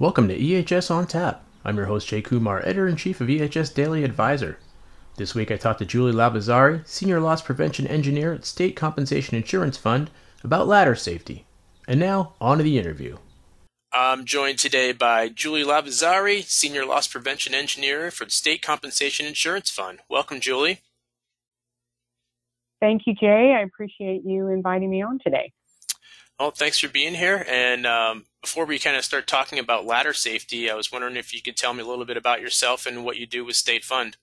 Welcome to EHS on Tap. I'm your host Jay Kumar, editor in chief of EHS Daily Advisor. This week I talked to Julie Lavezzari, senior loss prevention engineer at State Compensation Insurance Fund, about ladder safety. And now, on to the interview. I'm joined today by Julie Lavezzari, senior loss prevention engineer for the State Compensation Insurance Fund. Welcome, Julie. Thank you, Jay. I appreciate you inviting me on today. Well, thanks for being here. And um, before we kind of start talking about ladder safety, I was wondering if you could tell me a little bit about yourself and what you do with State Fund.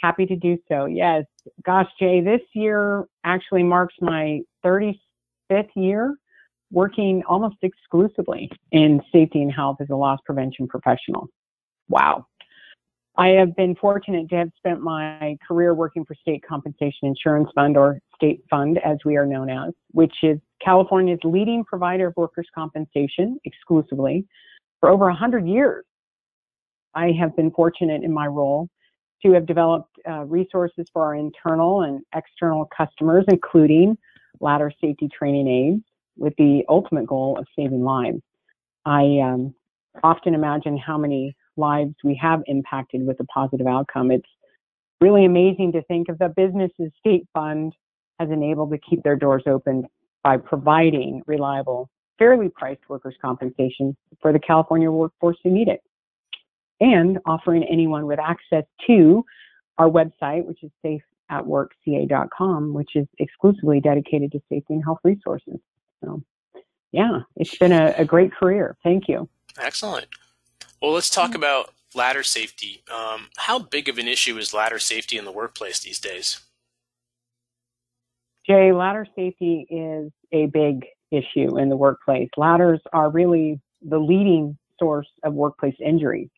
Happy to do so. Yes. Gosh, Jay, this year actually marks my 35th year working almost exclusively in safety and health as a loss prevention professional. Wow. I have been fortunate to have spent my career working for State Compensation Insurance Fund, or State Fund as we are known as, which is California's leading provider of workers' compensation exclusively for over 100 years. I have been fortunate in my role to have developed uh, resources for our internal and external customers, including ladder safety training aids, with the ultimate goal of saving lives. I um, often imagine how many lives we have impacted with a positive outcome. It's really amazing to think of the businesses state fund has enabled to keep their doors open by providing reliable, fairly priced workers' compensation for the California workforce who need it, and offering anyone with access to our website, which is safeatworkca.com, which is exclusively dedicated to safety and health resources. So, yeah, it's been a, a great career. Thank you. Excellent. Well, let's talk mm-hmm. about ladder safety. Um, how big of an issue is ladder safety in the workplace these days? Jay, ladder safety is a big issue in the workplace. Ladders are really the leading source of workplace injuries.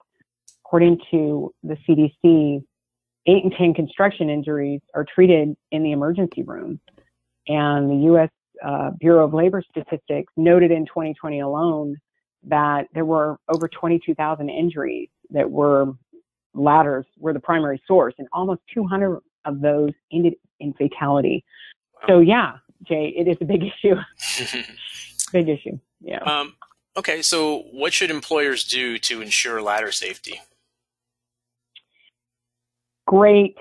According to the CDC, eight in 10 construction injuries are treated in the emergency room. And the U.S. Uh, Bureau of Labor Statistics noted in 2020 alone that there were over 22,000 injuries that were ladders were the primary source, and almost 200 of those ended in fatality. So yeah, Jay, it is a big issue. big issue. Yeah. Um, okay, so what should employers do to ensure ladder safety? Great,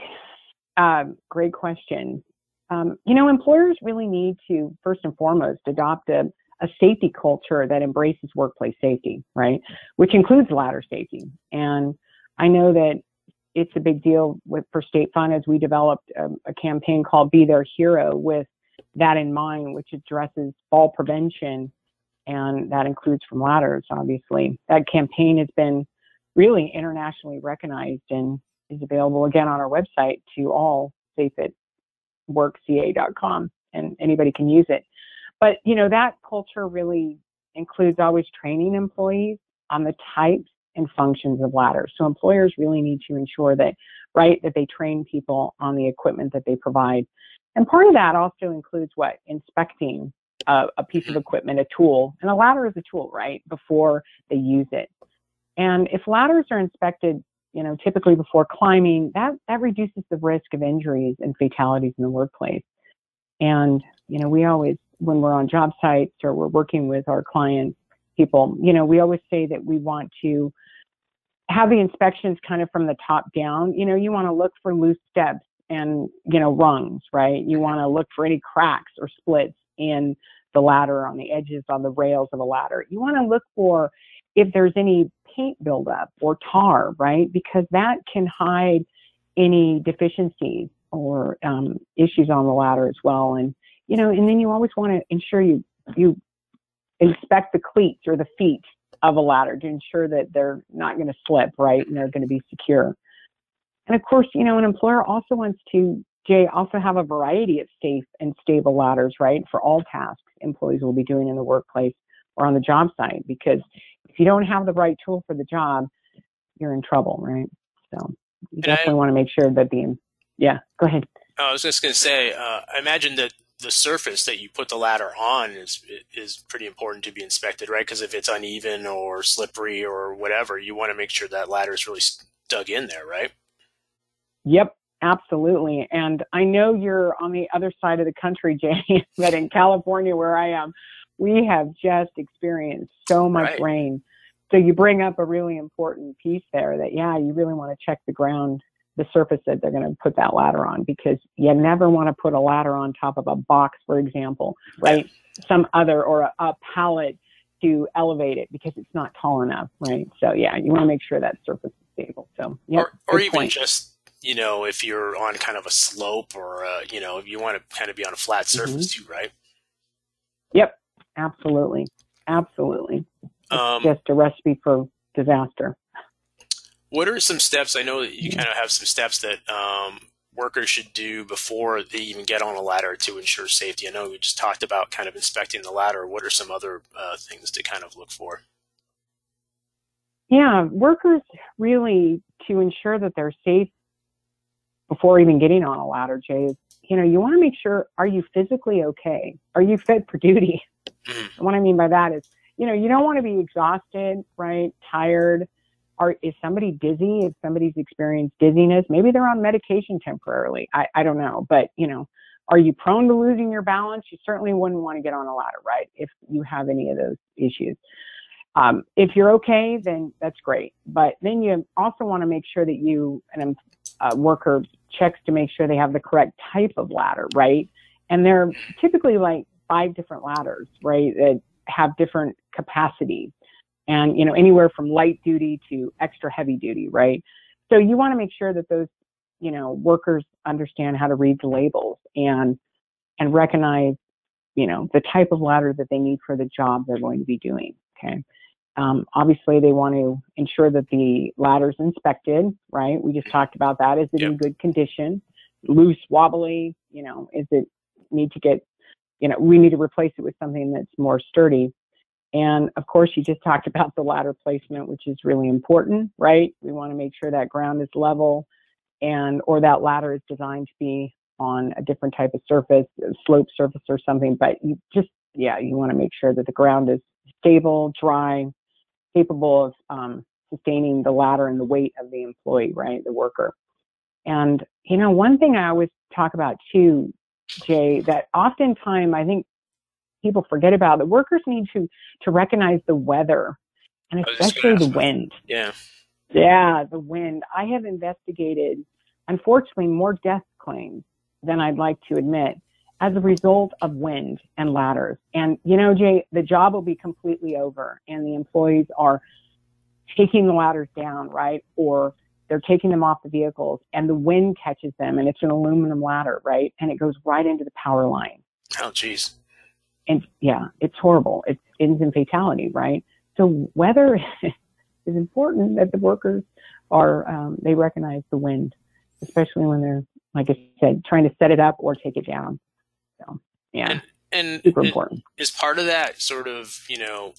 uh, great question. Um, you know, employers really need to first and foremost adopt a a safety culture that embraces workplace safety, right? Which includes ladder safety. And I know that it's a big deal with for State Fund as we developed a, a campaign called Be Their Hero with that in mind, which addresses fall prevention, and that includes from ladders, obviously. That campaign has been really internationally recognized and is available again on our website to all safe at workca.com, and anybody can use it. But you know that culture really includes always training employees on the types and functions of ladders. So employers really need to ensure that right that they train people on the equipment that they provide. And part of that also includes what inspecting a, a piece of mm-hmm. equipment, a tool, and a ladder is a tool, right? Before they use it. And if ladders are inspected, you know, typically before climbing, that that reduces the risk of injuries and fatalities in the workplace. And you know, we always when we're on job sites or we're working with our clients, people, you know, we always say that we want to have the inspections kind of from the top down. You know, you want to look for loose steps and, you know, rungs, right? You want to look for any cracks or splits in the ladder on the edges on the rails of a ladder. You want to look for if there's any paint buildup or tar, right? Because that can hide any deficiencies or um, issues on the ladder as well. And you know, and then you always want to ensure you you inspect the cleats or the feet of a ladder to ensure that they're not going to slip, right, and they're going to be secure. And of course, you know, an employer also wants to, Jay, also have a variety of safe and stable ladders, right, for all tasks employees will be doing in the workplace or on the job site. Because if you don't have the right tool for the job, you're in trouble, right? So you and definitely I, want to make sure that the, yeah, go ahead. I was just going to say, uh, I imagine that the surface that you put the ladder on is is pretty important to be inspected, right? Because if it's uneven or slippery or whatever, you want to make sure that ladder is really dug in there, right? Yep, absolutely. And I know you're on the other side of the country, Jay, but in California, where I am, we have just experienced so much Right. rain. So you bring up a really important piece there that yeah, you really want to check the ground, the surface that they're going to put that ladder on because you never want to put a ladder on top of a box, for example, right? Some other or a, a pallet to elevate it because it's not tall enough, right? So yeah, you want to make sure that surface is stable. So yeah, or, or even point. just you know if you're on kind of a slope or uh, you know you want to kind of be on a flat surface Mm-hmm. too, right? Yep, absolutely, absolutely. Um, Just a recipe for disaster. What are some steps? I know that you Mm-hmm. kind of have some steps that um, workers should do before they even get on a ladder to ensure safety. I know we just talked about kind of inspecting the ladder. What are some other uh, things to kind of look for? Yeah, workers really to ensure that they're safe before even getting on a ladder, Jay, is, you know, you want to make sure are you physically okay? Are you fit for duty? Mhm. What I mean by that is, you know, you don't want to be exhausted, right? Tired. Are is somebody dizzy? If somebody's experienced dizziness, maybe they're on medication temporarily. I, I don't know. But, you know, are you prone to losing your balance? You certainly wouldn't want to get on a ladder, right? If you have any of those issues. Um, if you're okay, then that's great. But then you also want to make sure that you, an a worker checks to make sure they have the correct type of ladder, right? And they're typically like five different ladders, right, that have different capacities. And, you know, anywhere from light duty to extra heavy duty, right? So you want to make sure that those, you know, workers understand how to read the labels and and recognize, you know, the type of ladder that they need for the job they're going to be doing. Okay. Um, obviously, they want to ensure that the ladder's inspected, right? We just talked about that. Is it in good condition? Loose, wobbly, you know, is it need to get, you know, we need to replace it with something that's more sturdy. And of course, you just talked about the ladder placement, which is really important, right? We want to make sure that ground is level and or that ladder is designed to be on a different type of surface, slope surface or something. But you just, yeah, you want to make sure that the ground is stable, dry, capable of um, sustaining the ladder and the weight of the employee, right, the worker. And you know, one thing I always talk about too, Jay, that oftentimes I think people forget about the workers need to to recognize the weather and just especially the that. wind. Yeah. Yeah, the wind. I have investigated, unfortunately, more death claims than I'd like to admit as a result of wind and ladders. And, you know, Jay, the job will be completely over and the employees are taking the ladders down, right? Or they're taking them off the vehicles and the wind catches them and it's an aluminum ladder, right? And it goes right into the power line Oh, geez. And yeah, it's horrible. It ends in fatality, right? So weather is important that the workers are um, they recognize the wind, especially when they're like I said trying to set it up or take it down. So yeah, And super important. is part of that sort of you know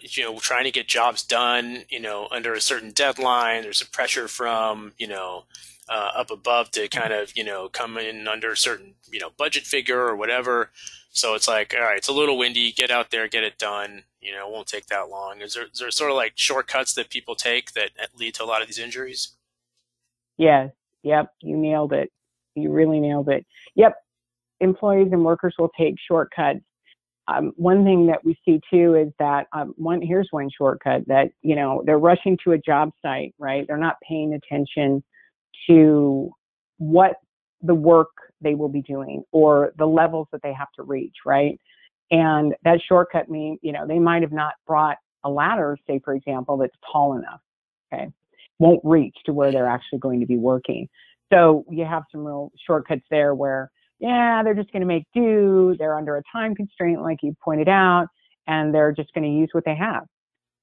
you know trying to get jobs done you know under a certain deadline. There's a pressure from you know uh, up above to kind of you know come in under a certain you know budget figure or whatever. So it's like all right it's a little windy. Get out there get it done. You know it won't take that long. Is there, is there sort of like shortcuts that people take that lead to a lot of these injuries? Yes, yep, you nailed it. You really nailed it. Yep, employees and workers will take shortcuts. Um, one thing that we see too is that um, one here's one shortcut that you know they're rushing to a job site, right? They're not paying attention to what the work they will be doing or the levels that they have to reach, right? And that shortcut means you know they might have not brought a ladder, say for example, that's tall enough. Okay, won't reach to where they're actually going to be working. So you have some real shortcuts there where, yeah, they're just going to make do. They're under a time constraint, like you pointed out, and they're just going to use what they have.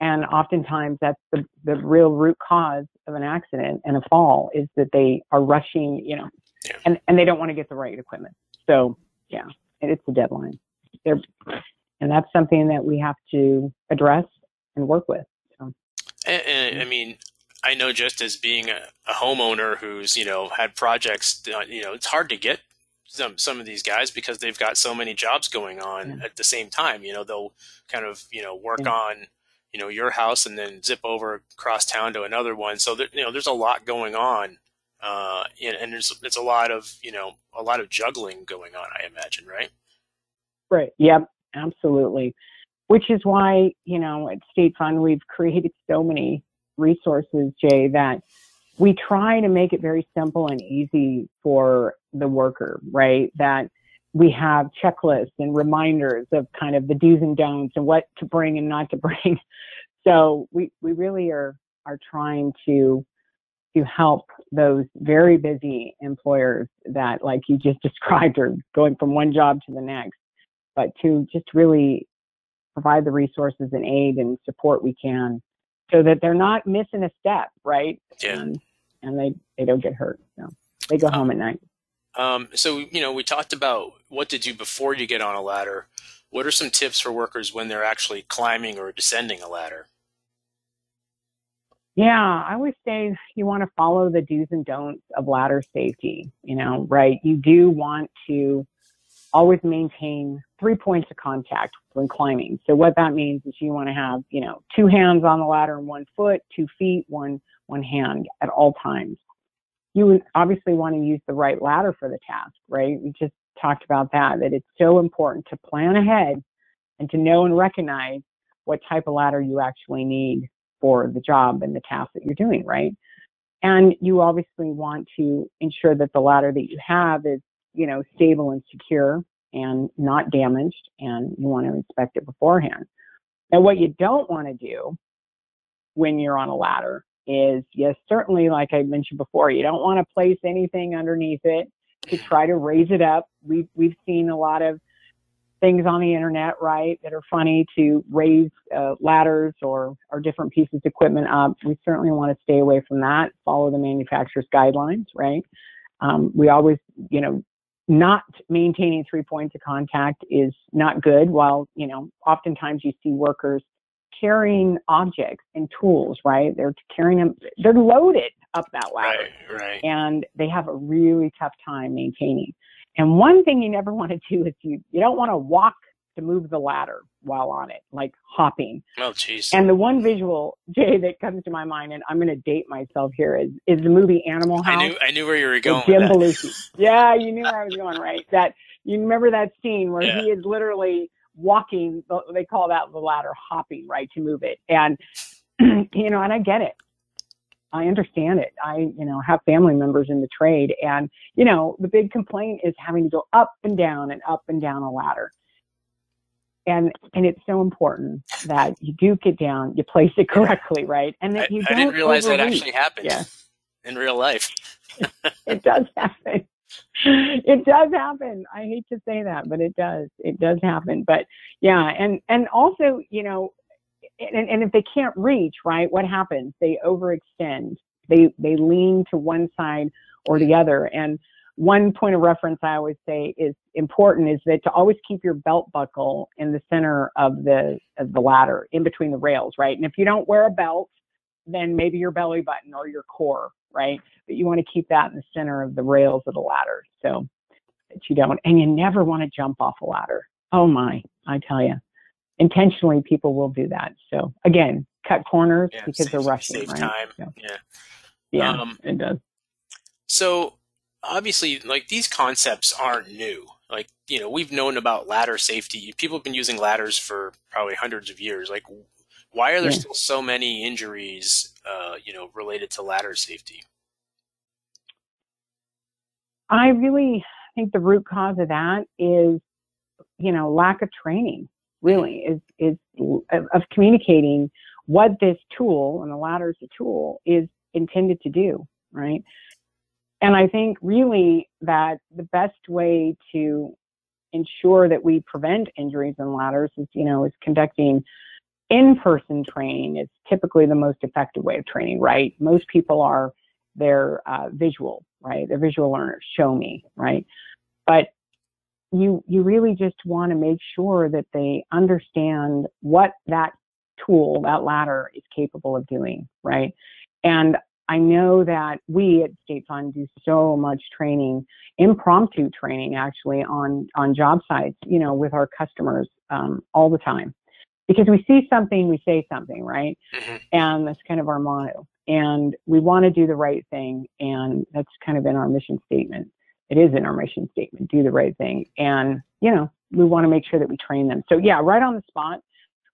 And oftentimes that's the, the real root cause of an accident and a fall is that they are rushing, you know, Yeah. and, and they don't want to get the right equipment. So yeah, it's a deadline. They're, and that's something that we have to address and work with. So And, and I mean, I know just as being a, a homeowner who's you know had projects, uh, you know, it's hard to get some some of these guys because they've got so many jobs going on at the same time. You know, they'll kind of you know work on you know your house and then zip over across town to another one. So there, you know, there's a lot going on, uh, and, and there's it's a lot of you know a lot of juggling going on. I imagine, right? Right. Yep. Absolutely. Which is why, you know, at State Fund, we've created so many resources, Jay, that we try to make it very simple and easy for the worker, right? That we have checklists and reminders of kind of the do's and don'ts and what to bring and not to bring. So we, we really are, are trying to, to help those very busy employers that like you just described are going from one job to the next, but to just really provide the resources and aid and support we can so that they're not missing a step, right? Yeah. And, and they, they don't get hurt. So they go uh, home at night. Um, so, you know, we talked about what to do before you get on a ladder. What are some tips for workers when they're actually climbing or descending a ladder? Yeah, I would say you want to follow the do's and don'ts of ladder safety. You know, right? You do want to always maintain three points of contact when climbing. So what that means is you want to have, you know, two hands on the ladder and one foot, two feet, one one hand at all times. You obviously want to use the right ladder for the task, right? We just talked about that, that it's so important to plan ahead and to know and recognize what type of ladder you actually need for the job and the task that you're doing, right? And you obviously want to ensure that the ladder that you have is, you know, stable and secure and not damaged, and you want to inspect it beforehand. Now, what you don't want to do when you're on a ladder is, yes, certainly, like I mentioned before, you don't want to place anything underneath it to try to raise it up. We've, we've seen a lot of things on the internet, right, that are funny to raise uh, ladders or, or different pieces of equipment up. We certainly want to stay away from that, follow the manufacturer's guidelines, right? Um, we always, you know, not maintaining three points of contact is not good. While, you know, oftentimes you see workers carrying objects and tools, right? They're carrying them, they're loaded up that ladder. Right, right. And they have a really tough time maintaining. And one thing you never want to do is you, you don't want to walk to move the ladder while on it, like hopping. Oh, jeez. And the one visual, Jay, that comes to my mind, and I'm going to date myself here, is, is the movie Animal House. I knew, I knew where you were going. Jim. Belushi. Yeah, you knew where I was going, right? That you remember that scene where Yeah. he is literally walking. They call that the ladder hopping, right, to move it. And you know, and I get it. I understand it. I, you know, have family members in the trade, and you know, the big complaint is having to go up and down and up and down a ladder. And and it's so important that you do get down, you place it correctly, right, and that you I don't I didn't realize that actually happened Yeah. in real life. it does happen. It does happen. I hate to say that, but it does. It does happen. But yeah, and and also, you know, and, and if they can't reach, right, what happens? They overextend. They they lean to one side or the other. And one point of reference I always say is important is that to always keep your belt buckle in the center of the of the ladder, in between the rails, right? And if you don't wear a belt, then maybe your belly button or your core, right? But you want to keep that in the center of the rails of the ladder so that you don't, and you never want to jump off a ladder. Oh my, I tell you, intentionally people will do that. So again, cut corners Yeah, because save- they're rushing, save right? time. So, Yeah. yeah, Um, it does. So obviously, like these concepts aren't new. Like you know, we've known about ladder safety. People have been using ladders for probably hundreds of years. Like, why are there Yeah. still so many injuries? Uh, you know, related to ladder safety. I really think the root cause of that is, you know, lack of training. Really, is is of, of communicating what this tool and the ladder is a tool is intended to do, right? And I think really that the best way to ensure that we prevent injuries in ladders is, you know, is conducting in-person training is typically the most effective way of training, right? Most people are they're uh, visual, right? They're visual learners. Show me, right? But you you really just want to make sure that they understand what that tool, that ladder, is capable of doing, right? And I know that we at State Fund do so much training, impromptu training actually on on job sites, you know, with our customers um, all the time, because we see something, we say something, right? Mhm. And that's kind of our motto. And we want to do the right thing, and that's kind of in our mission statement. It is in our mission statement, do the right thing. And, you know, we want to make sure that we train them. So yeah, right on the spot,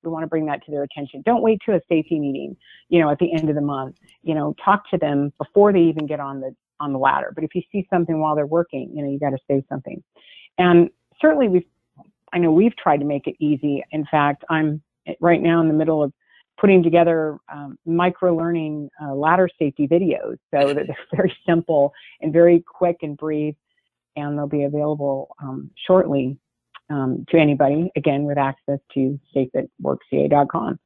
we want to bring that to their attention. Don't wait to a safety meeting, you know, at the end of the month. You know, talk to them before they even get on the on the ladder. But if you see something while they're working, you know, you got to say something. And certainly we've I know we've tried to make it easy. In fact, I'm right now in the middle of putting together um, micro learning uh, ladder safety videos so that they're very simple and very quick and brief and they'll be available um, shortly um, to anybody, again, with access to safeatworkca.com.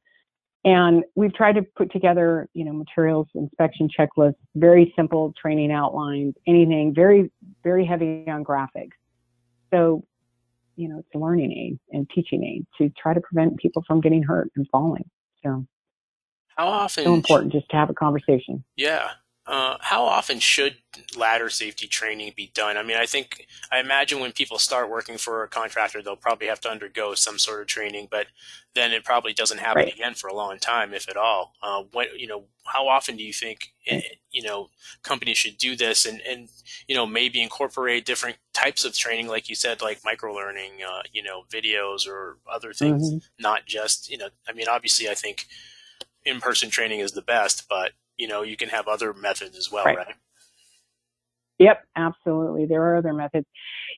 And we've tried to put together, you know, materials, inspection checklists, very simple training outlines, anything, very, very heavy on graphics. So, you know, it's a learning aid and teaching aid to try to prevent people from getting hurt and falling. So, how often? So important just to have a conversation. Yeah. Uh, how often should ladder safety training be done? I mean, I think I imagine when people start working for a contractor, they'll probably have to undergo some sort of training, but then it probably doesn't happen right. again for a long time, if at all. Uh, what you know, how often do you think eh, you know companies should do this, and and you know maybe incorporate different types of training, like you said, like micro learning, uh, you know, videos or other things, mm-hmm. not just you know. I mean, obviously, I think in person training is the best, but you know, you can have other methods as well, right? right? Yep, absolutely. There are other methods.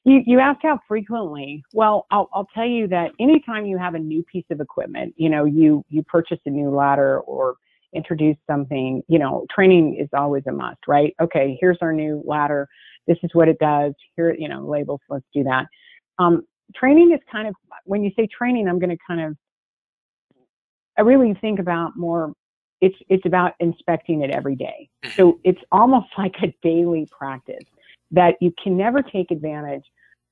You, you asked how frequently. Well, I'll, I'll tell you that anytime you have a new piece of equipment, you know, you, you purchase a new ladder or introduce something, you know, training is always a must, right? Okay, here's our new ladder. This is what it does. Here, you know, labels, let's do that. Um, training is kind of, when you say training, I'm going to kind of, I really think about more it's it's about inspecting it every day. Mm-hmm. So it's almost like a daily practice that you can never take advantage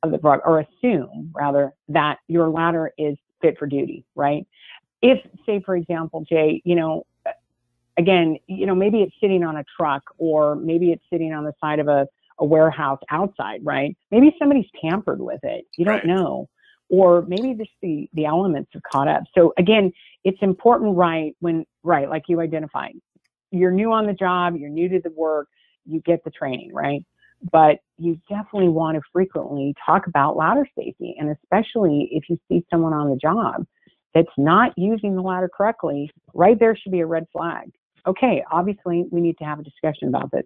of the drug or assume rather that your ladder is fit for duty, right? If say for example, Jay, you know, again, you know, maybe it's sitting on a truck or maybe it's sitting on the side of a, a warehouse outside, right? Maybe somebody's tampered with it. You don't right. know or maybe just the, the elements are caught up. So again, it's important, right, when, right, like you identified, you're new on the job, you're new to the work, you get the training, right? But you definitely want to frequently talk about ladder safety. And especially if you see someone on the job that's not using the ladder correctly, right there should be a red flag. Okay, obviously we need to have a discussion about that.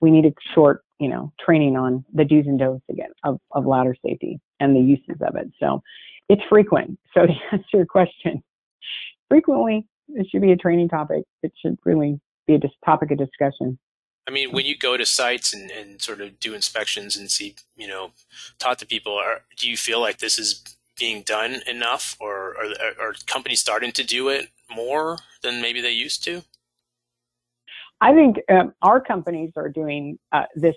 We need a short, you know, training on the do's and don'ts again of, of ladder safety and the uses of it. So it's frequent. So to answer your question, frequently it should be a training topic. It should really be a topic of discussion. I mean, when you go to sites and, and sort of do inspections and see, you know, talk to people, are, do you feel like this is being done enough, or are, are companies starting to do it more than maybe they used to? I think um, our companies are doing uh, this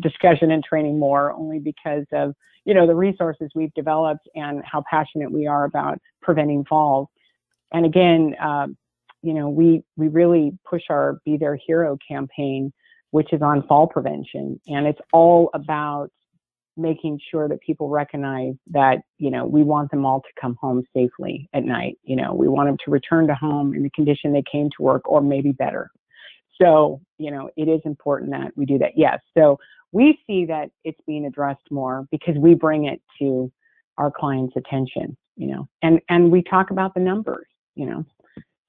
discussion and training more only because of you know the resources we've developed and how passionate we are about preventing falls. And again uh, you know we we really push our be their hero campaign which is on fall prevention. And it's all about making sure that people recognize that you know we want them all to come home safely at night. You know we want them to return to home in the condition they came to work or maybe better so, you know, it is important that we do that. Yes. So we see that it's being addressed more because we bring it to our clients' attention, you know, and, and we talk about the numbers, you know,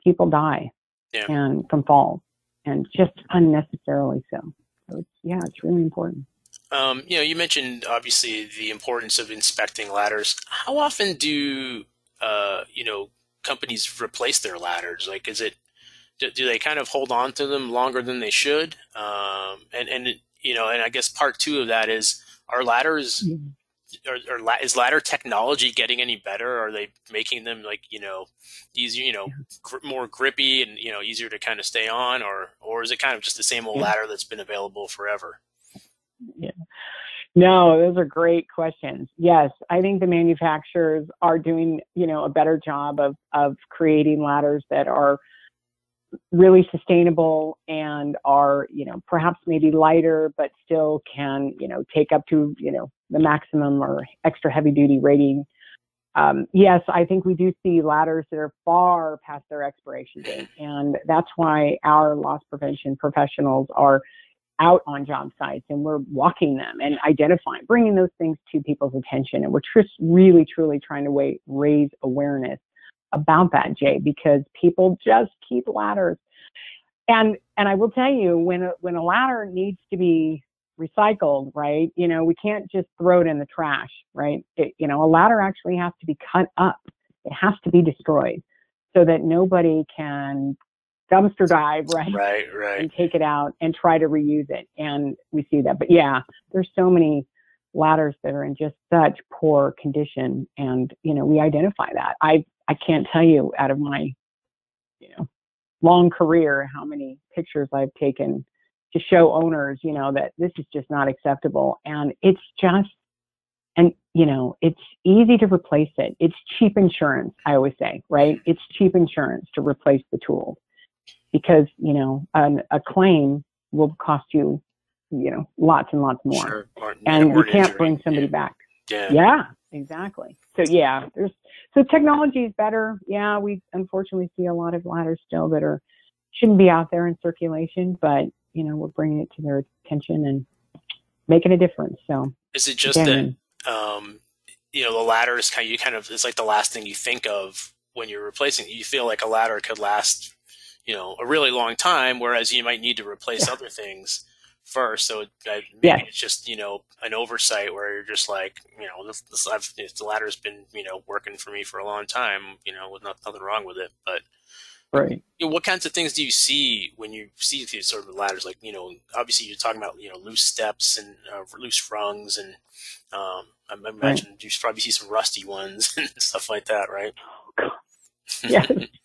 people die yeah. and from falls and just unnecessarily so. So it's, yeah, it's really important. Um, you know, you mentioned obviously the importance of inspecting ladders. How often do uh, you know companies replace their ladders? Like, is it do, do, they kind of hold on to them longer than they should? Um, and and you know, and I guess part two of that is are ladders. Mm-hmm. Or, or, is ladder technology getting any better? Are they making them like you know easier, you know, gr- more grippy and you know easier to kind of stay on, or or is it kind of just the same old yeah. ladder that's been available forever? Yeah. No, those are great questions. Yes, I think the manufacturers are doing, you know, a better job of of creating ladders that are really sustainable and are, you know, perhaps maybe lighter, but still can, you know, take up to, you know, the maximum or extra heavy duty rating. Um, yes, I think we do see ladders that are far past their expiration date. And that's why our loss prevention professionals are out on job sites and we're walking them and identifying, bringing those things to people's attention. And we're just really, truly trying to raise awareness about that, Jay, because people just keep ladders. And and I will tell you, when a, when a ladder needs to be recycled, right? You know, we can't just throw it in the trash, right? It, you know, a ladder actually has to be cut up. It has to be destroyed so that nobody can dumpster dive, right? Right, right. And take it out and try to reuse it. And we see that. But yeah, there's so many ladders that are in just such poor condition. And, you know, we identify that. I, I can't tell you out of my, you know, long career how many pictures I've taken to show owners, you know, that this is just not acceptable. And it's just, and, you know, it's easy to replace it. It's cheap insurance, I always say, right? It's cheap insurance to replace the tools because, you know, an, a claim will cost you, you know, lots and lots more. Sure. And you can't bring somebody yeah. back. Yeah. Yeah, exactly. So yeah, there's so technology is better. Yeah, we unfortunately see a lot of ladders still that are shouldn't be out there in circulation, but you know we're bringing it to their attention and making a difference. So Is it just again, that um, you know the ladder is kind of you kind of it's like the last thing you think of when you're replacing. it. You feel like a ladder could last you know a really long time, whereas you might need to replace Yeah. other things first. So it, maybe Yes. it's just you know an oversight where you're just like you know this, this I've, the ladder's been you know working for me for a long time. You know with not, nothing wrong with it, but right. you know, what kinds of things do you see when you see these sort of ladders? Like, you know, obviously you're talking about, you know, loose steps and uh, loose rungs, and um, I imagine you probably see some rusty ones and stuff like that, right? yes.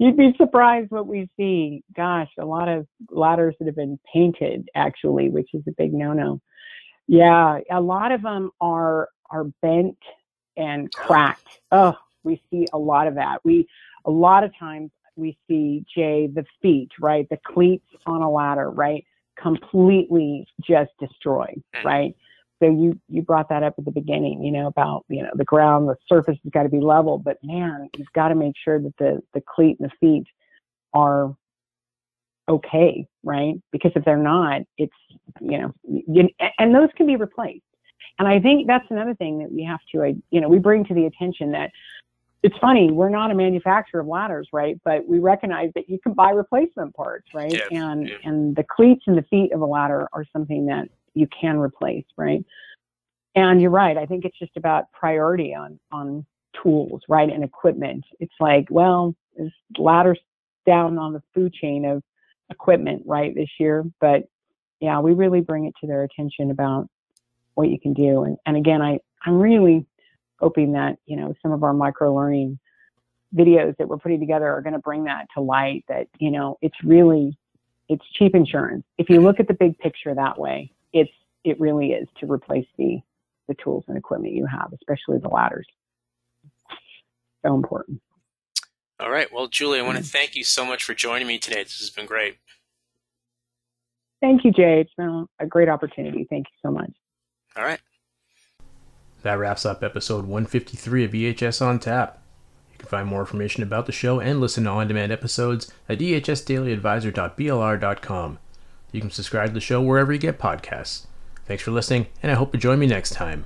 You'd be surprised what we see. Gosh, a lot of ladders that have been painted actually, which is a big no-no. Yeah, a lot of them are are bent and cracked. Oh, we see a lot of that. We a lot of times we see Jay the feet, right? The cleats on a ladder, right? Completely just destroyed, Mm. right? So you you brought that up at the beginning, you know, about you know the ground, the surface has got to be level, but man, you've got to make sure that the the cleat and the feet are okay, right? Because if they're not, it's you know, you, and those can be replaced. And I think that's another thing that we have to, uh, you know, we bring to the attention that it's funny, we're not a manufacturer of ladders, right? But we recognize that you can buy replacement parts, right? Yeah, and yeah. and the cleats and the feet of a ladder are something that you can replace, right? And you're right. I think it's just about priority on on tools, right, and equipment. It's like, well, this ladder's down on the food chain of equipment, right, this year. But yeah, we really bring it to their attention about what you can do. And and again, I I'm really hoping that you know some of our micro learning videos that we're putting together are going to bring that to light. That you know it's really it's cheap insurance. If you look at the big picture that way, it's it really is to replace the the tools and equipment you have, especially the ladders. So important. All right. Well, Julie, I want to Mm. thank you so much for joining me today. This has been great. Thank you, Jay. It's been a great opportunity. Thank you so much. All right. That wraps up episode 153 of EHS on Tap. You can find more information about the show and listen to on demand episodes at ehsdailyadvisor.blr.com. You can subscribe to the show wherever you get podcasts. Thanks for listening, and I hope you join me next time.